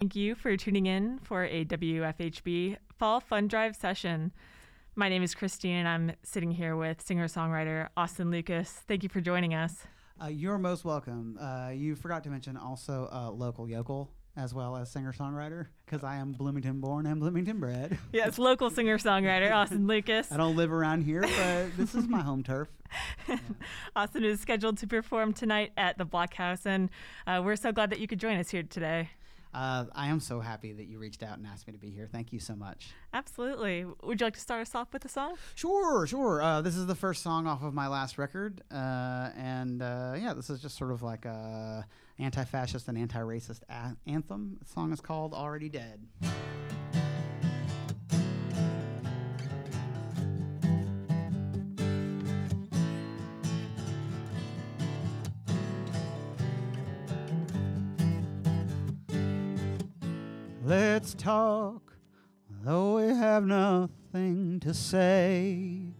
Thank you for tuning in for a WFHB Fall Fund Drive session. My name is Christine, and I'm sitting here with singer songwriter Austin Lucas. Thank you for joining us. Uh, you're most welcome. Uh, you forgot to mention also uh, local yokel as well as singer songwriter because I am Bloomington born and Bloomington bred. Yes, local singer songwriter Austin Lucas. I don't live around here, but this is my home turf. Yeah. Austin is scheduled to perform tonight at the Blockhouse, and uh, we're so glad that you could join us here today. Uh, I am so happy that you reached out and asked me to be here. Thank you so much. Absolutely. Would you like to start us off with a song? Sure, sure. Uh, this is the first song off of my last record, uh, and uh, yeah, this is just sort of like a anti-fascist and anti-racist a- anthem. The song is called "Already Dead." Talk, though we have nothing to say.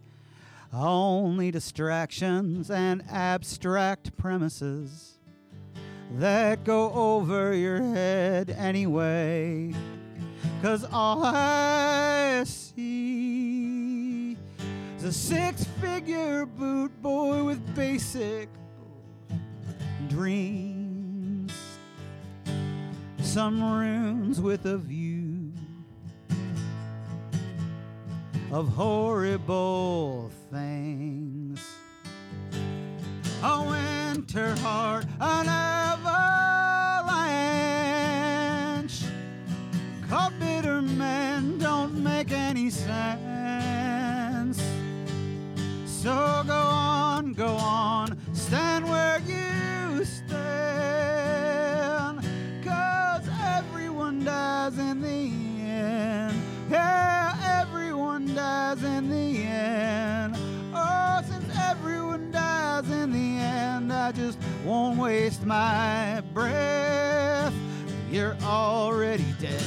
Only distractions and abstract premises that go over your head anyway. Cause all I see is a six figure boot boy with basic dreams some rooms with a view of horrible things. A winter heart, an avalanche. Called bitter men don't make any sense. So go on, go on, stand won't waste my breath. You're already dead.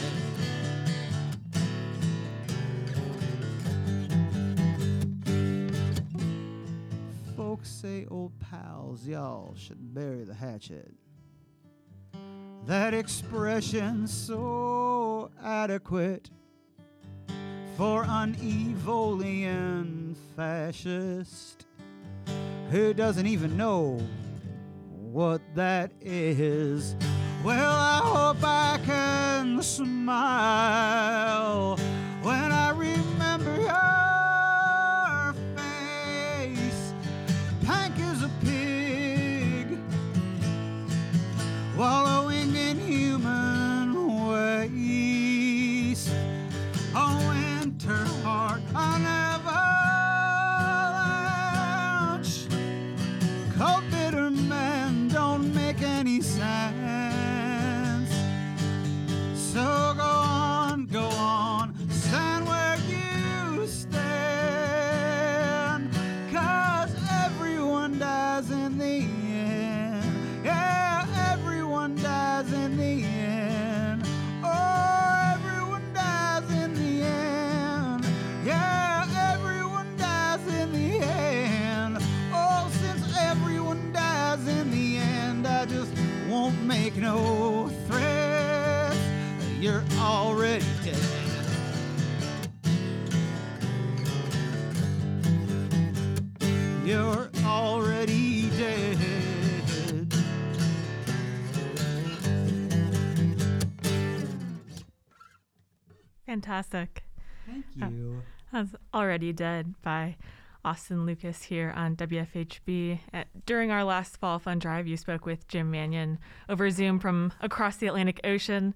Folks say old pals, y'all should bury the hatchet. That expression so adequate for an Evolian fascist who doesn't even know what that is. Well, I hope I can smile when I remember don't make You're already dead. Fantastic. Thank Uh, you. That's Already Dead by Austin Lucas here on WFHB. Uh, during our last Fall Fund Drive, you spoke with Jim Manion over Zoom from across the Atlantic Ocean.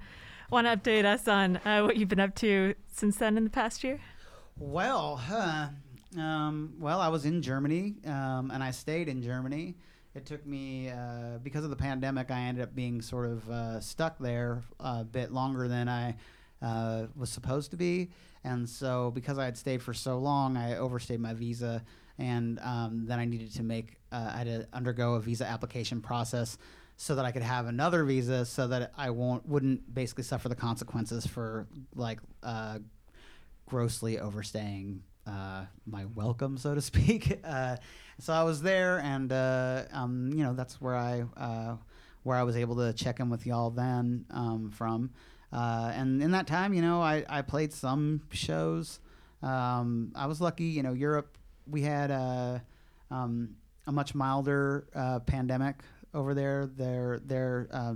Want to update us on uh, what you've been up to since then in the past year? Well, huh. Um, well, I was in Germany, um, and I stayed in Germany. It took me uh, because of the pandemic. I ended up being sort of uh, stuck there a bit longer than I uh, was supposed to be, and so because I had stayed for so long, I overstayed my visa, and um, then I needed to make uh, I had to undergo a visa application process so that I could have another visa, so that I won't wouldn't basically suffer the consequences for like uh, grossly overstaying uh, my welcome, so to speak. Uh, so I was there, and uh, um, you know that's where I uh, where I was able to check in with y'all then um, from. Uh, and in that time, you know, I, I played some shows. Um, I was lucky, you know, Europe, we had a, um, a much milder pandemic over there. Their, their uh,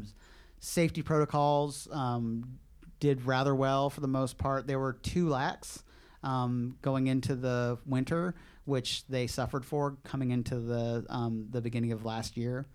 safety protocols um, did rather well for the most part. They were too lax um, going into the winter, which they suffered for coming into the, um, the beginning of last year.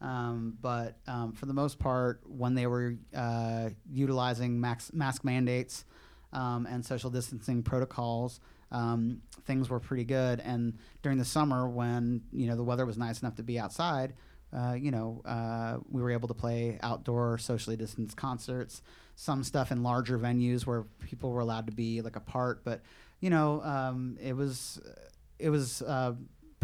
Um, but um, for the most part, when they were uh, utilizing max, mask mandates um, and social distancing protocols, um, things were pretty good. And during the summer, when you know the weather was nice enough to be outside, uh, you know, uh, we were able to play outdoor socially distanced concerts. Some stuff in larger venues where people were allowed to be like apart, but you know, um, it was it was uh,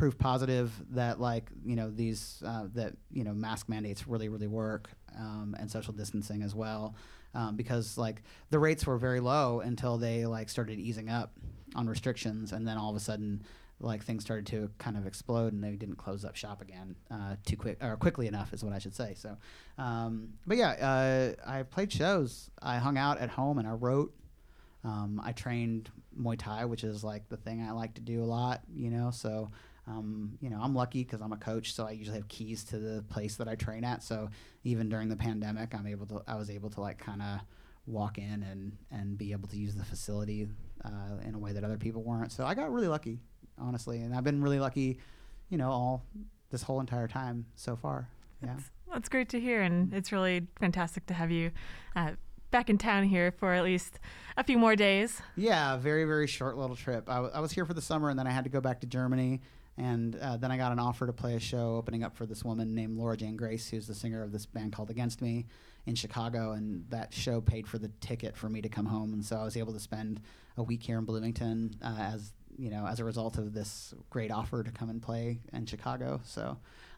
proof positive that like you know these uh, that you know mask mandates really really work um, and social distancing as well um, because like the rates were very low until they like started easing up on restrictions and then all of a sudden like things started to kind of explode and they didn't close up shop again uh, too quick or quickly enough is what I should say. So, um, but yeah, uh, I played shows. I hung out at home and I wrote. Um, I trained Muay Thai, which is like the thing I like to do a lot, you know. So um, you know, I'm lucky because I'm a coach, so I usually have keys to the place that I train at. So even during the pandemic, I'm able to, I was able to like kind of walk in and and be able to use the facility uh, in a way that other people weren't. So I got really lucky, honestly, and I've been really lucky, you know, all this whole entire time so far. Yeah, that's, that's great to hear, and it's really fantastic to have you. Uh, back in town here for at least a few more days. Yeah, very, very short little trip. I, w- I was here for the summer and then I had to go back to Germany and uh, then I got an offer to play a show opening up for this woman named Laura Jane Grace, who's the singer of this band called Against Me in Chicago. And that show paid for the ticket for me to come home. And so I was able to spend a week here in Bloomington uh, as you know, as a result of this great offer to come and play in Chicago. So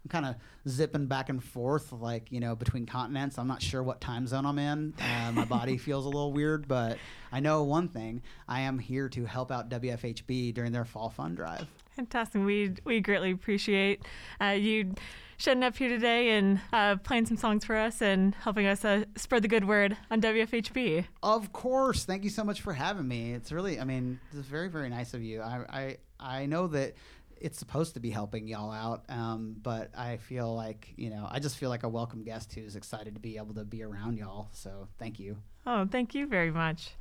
I'm kind of zipping back and forth, like, you know, between continents. I'm not sure what time zone I'm in. Uh, my body feels a little weird, but I know one thing I am here to help out WFHB during their fall fund drive. Fantastic. We we greatly appreciate uh, you showing up here today and uh, playing some songs for us and helping us uh, spread the good word on WFHB. Of course. Thank you so much for having me. It's really, I mean, it's very, very nice of you. I, I, I know that it's supposed to be helping y'all out, um, but I feel like, you know, I just feel like a welcome guest who's excited to be able to be around y'all. So thank you. Oh, thank you very much.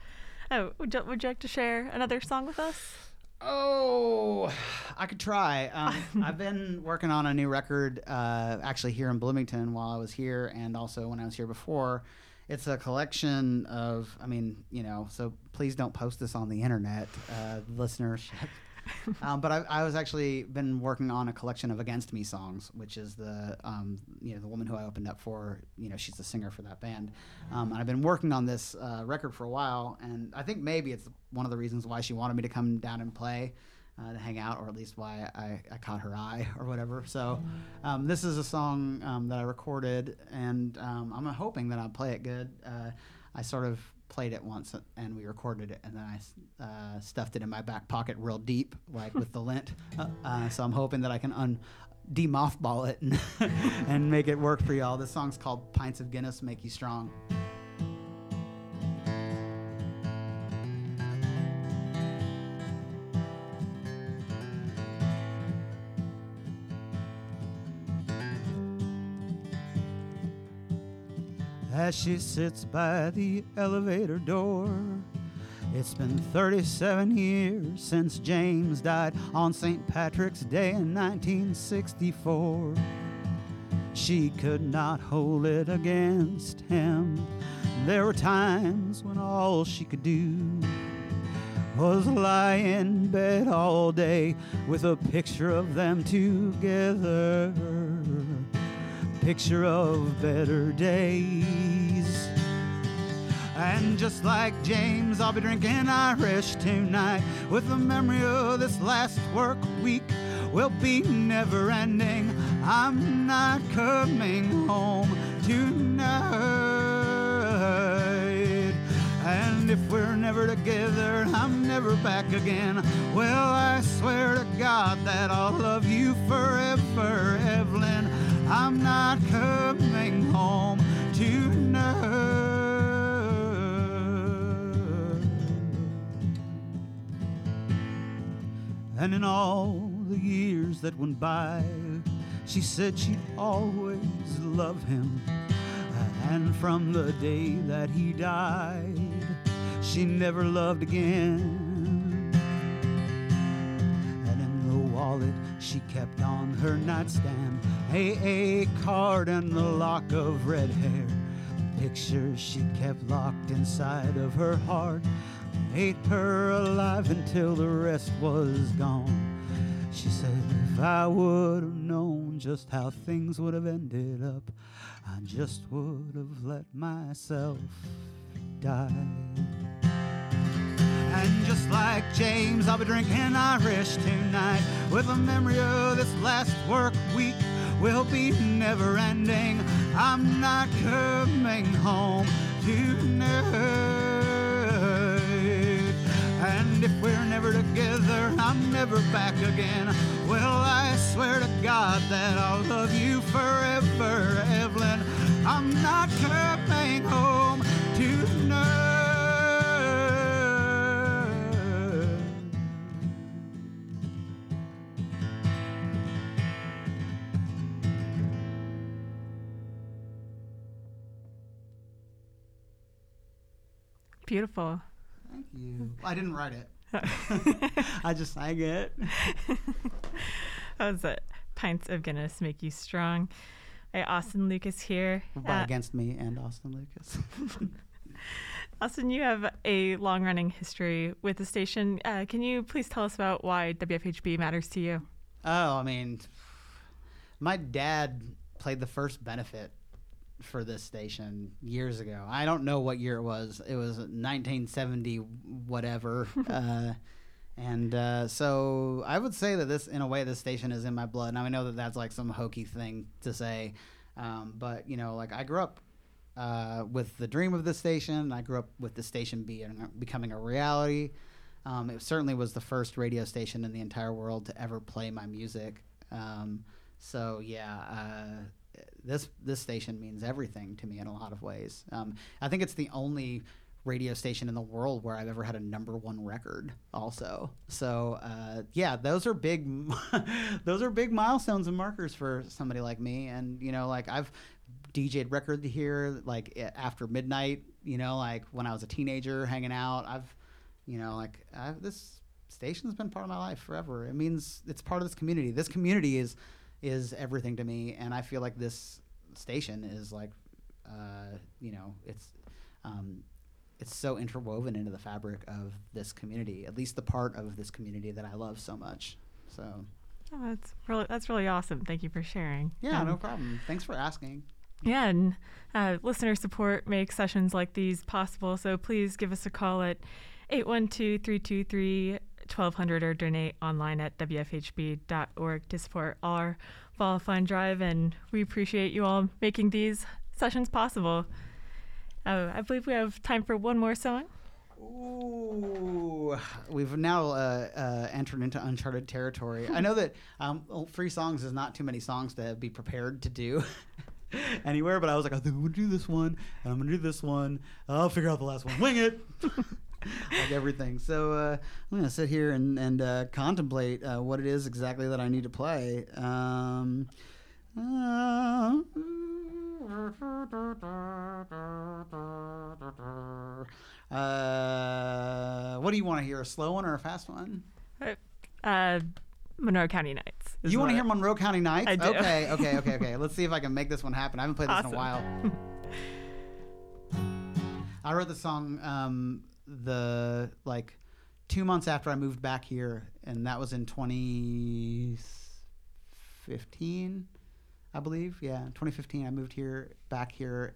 Oh, would you, would you like to share another song with us? Oh, I could try. Um, I've been working on a new record, uh, actually here in Bloomington while I was here, and also when I was here before. It's a collection of, I mean, you know, so please don't post this on the internet, uh, listeners. um, but I, I, was actually been working on a collection of Against Me songs, which is the um, you know the woman who I opened up for. You know, she's the singer for that band. Um, and I've been working on this uh, record for a while, and I think maybe it's one of the reasons why she wanted me to come down and play. Uh, to hang out, or at least why I, I caught her eye, or whatever. So, um, this is a song um, that I recorded, and um, I'm hoping that I'll play it good. Uh, I sort of played it once and we recorded it and then I uh, stuffed it in my back pocket real deep like with the lint. Uh, uh, so I'm hoping that I can un demothball it and, and make it work for y'all. This song's called Pints of Guinness Make You Strong as she sits by the elevator door. It's been 37 years since James died on St. Patrick's Day in 1964. She could not hold it against him. There were times when all she could do was lie in bed all day with a picture of them together picture of better days. And just like James, I'll be drinking Irish tonight with the memory of this last work week will be never ending. I'm not coming home tonight. And if we're never together, I'm never back again. Well, I swear to God that I'll love you forever, Evelyn. I'm not coming home tonight. And in all the years that went by, she said she'd always love him. And from the day that he died, she never loved again. Wallet she kept on her nightstand a, card and the lock of red hair. Pictures she kept locked inside of her heart ate her alive until the rest was gone. She said, if I would have known just how things would have ended up, I just would have let myself die. Just like James, I'll be drinking Irish tonight with a memory of this last work week will be never ending. I'm not coming home tonight. And if we're never together, I'm never back again. Well, I swear to God that I'll love you forever, Evelyn. I'm not coming home tonight. Beautiful. Thank you. I didn't write it. I just sang it. Was it. Pints of Guinness make you strong. Hey, Austin Lucas here. By against me and Austin Lucas. Austin, you have a long running history with the station. Uh, can you please tell us about why WFHB matters to you? Oh, I mean, my dad played the first benefit for this station years ago. I don't know what year it was. It was 1970, whatever. uh, and uh, so I would say that this, in a way, this station is in my blood. Now I know that that's like some hokey thing to say, um, but you know, like I grew up uh, with the dream of the station. I grew up with the station being becoming a reality. Um, it certainly was the first radio station in the entire world to ever play my music. Um, so yeah, uh, this this station means everything to me in a lot of ways. Um, I think it's the only radio station in the world where I've ever had a number one record. Also, so uh, yeah, those are big those are big milestones and markers for somebody like me. And you know, like I've DJed record here like after midnight. You know, like when I was a teenager hanging out. I've you know like I've, this station's been part of my life forever. It means it's part of this community. This community is is everything to me, and I feel like this station is like, uh, you know, it's um, it's so interwoven into the fabric of this community, at least the part of this community that I love so much. So. Oh, that's really that's really awesome. Thank you for sharing. Yeah, um, no problem. Thanks for asking. Yeah, and uh, listener support makes sessions like these possible. So please give us a call at 812 323 1200 or donate online at wfhb.org to support our Fall Fund Drive. And we appreciate you all making these sessions possible. Uh, I believe we have time for one more song. Ooh, we've now uh, uh, entered into uncharted territory. I know that um, free songs is not too many songs to be prepared to do anywhere, but I was like, I think I'm gonna do this one, and I'm gonna do this one. I'll figure out the last one. Wing it. like everything. So uh, I'm gonna sit here and and uh, contemplate uh, what it is exactly that I need to play. Um, uh, uh, what do you want to hear? A slow one or a fast one? Uh, Monroe County Nights. You want to hear Monroe County Nights? I do. Okay, okay, okay, okay. Let's see if I can make this one happen. I haven't played this awesome. in a while. I wrote the song um, the like two months after I moved back here, and that was in 2015, I believe. Yeah, 2015. I moved here back here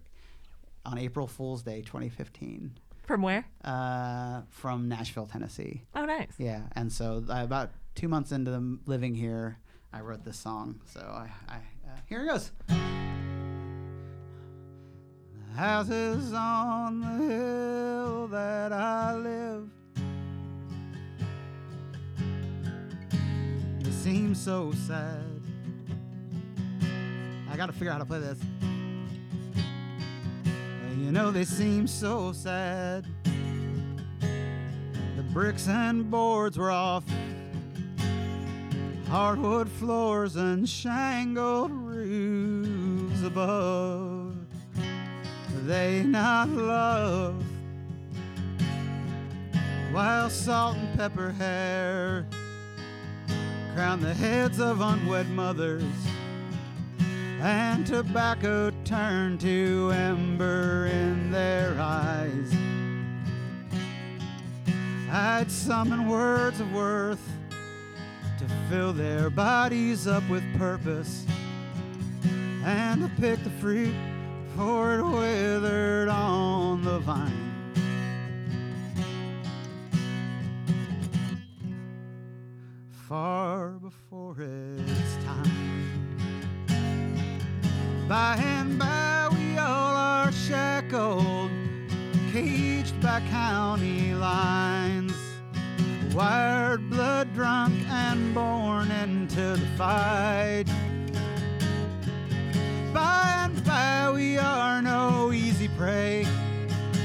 on April Fool's Day, 2015. From where? Uh, from Nashville, Tennessee. Oh, nice. Yeah, and so uh, about two months into them living here, I wrote this song. So I, I uh, here it goes. Houses on the hill that I live. They seem so sad. I gotta figure out how to play this. You know, they seem so sad. The bricks and boards were off. hardwood floors and shangled roofs above. They not love while salt and pepper hair crown the heads of unwed mothers and tobacco turn to ember in their eyes. I'd summon words of worth to fill their bodies up with purpose and to pick the fruit before it withered on the vine. Far before its time. By and by, we all are shackled, caged by county lines, wired, blood drunk, and born into the fight. We are no easy prey,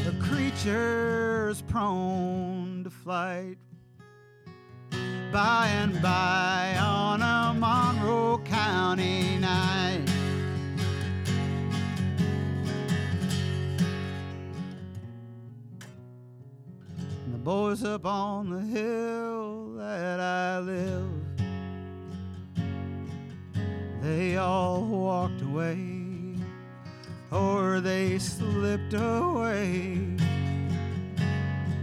the creatures prone to flight. By and by, on a Monroe County night. The boys up on the hill that I live, they all walked away, or they slipped away.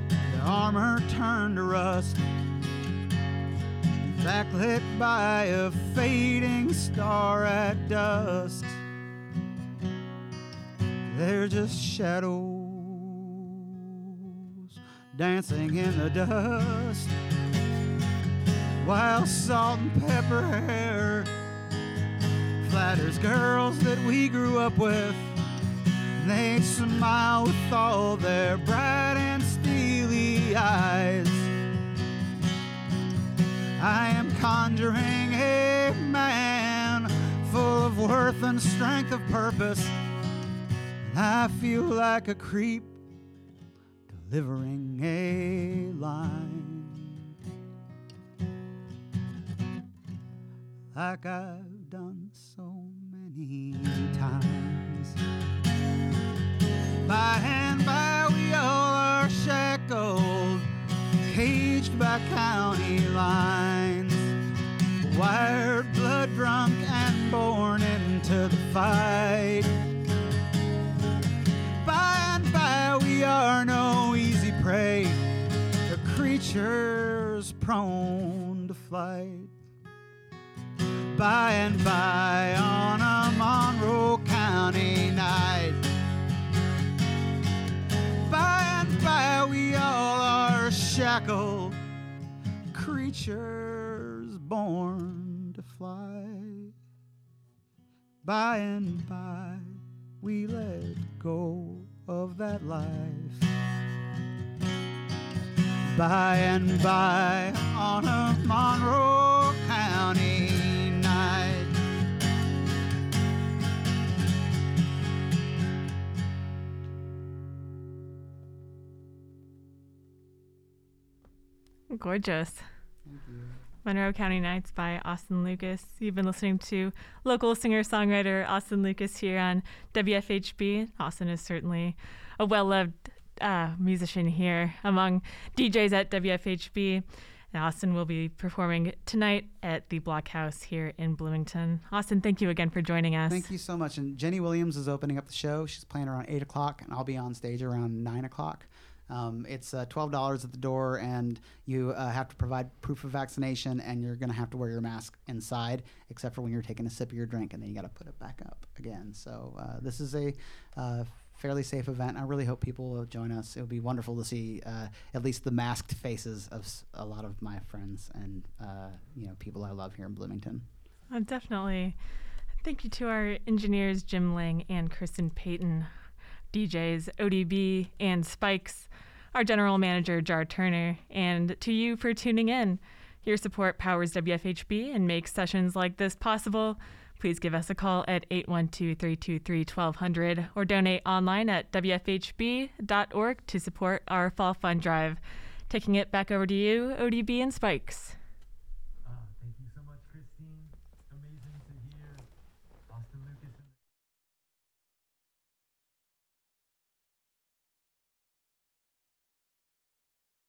Their armor turned to rust, backlit by a fading star at dusk. They're just shadows dancing in the dust. While salt and pepper hair flatters girls that we grew up with. They smile with all their bright and steely eyes. I am conjuring a man full of worth and strength of purpose. I feel like a creep delivering a line. Like I've done so many times. By and by, we all are shackled, caged by county lines, wired, blood drunk, and born into the fight. By and by, we are no easy prey, the creatures prone to flight. By and by, on a Monroe County By we all are shackled creatures born to fly. By and by, we let go of that life. By and by, on a Monroe Gorgeous. Thank you. Monroe County Nights by Austin Lucas. You've been listening to local singer songwriter Austin Lucas here on WFHB. Austin is certainly a well loved uh, musician here among DJs at WFHB. And Austin will be performing tonight at the Blockhouse here in Bloomington. Austin, thank you again for joining us. Thank you so much. And Jenny Williams is opening up the show. She's playing around 8 o'clock, and I'll be on stage around 9 o'clock. Um, it's uh, $12 at the door, and you uh, have to provide proof of vaccination, and you're going to have to wear your mask inside, except for when you're taking a sip of your drink, and then you got to put it back up again. So uh, this is a uh, fairly safe event. I really hope people will join us. It would be wonderful to see uh, at least the masked faces of a lot of my friends and uh, you know people I love here in Bloomington. Definitely. Thank you to our engineers, Jim Lang and Kirsten Payton, DJs, ODB, and Spikes, our general manager, Jar Turner, and to you for tuning in. Your support powers WFHB and makes sessions like this possible. Please give us a call at 812 323 1200 or donate online at WFHB.org to support our Fall Fund Drive. Taking it back over to you, ODB and Spikes.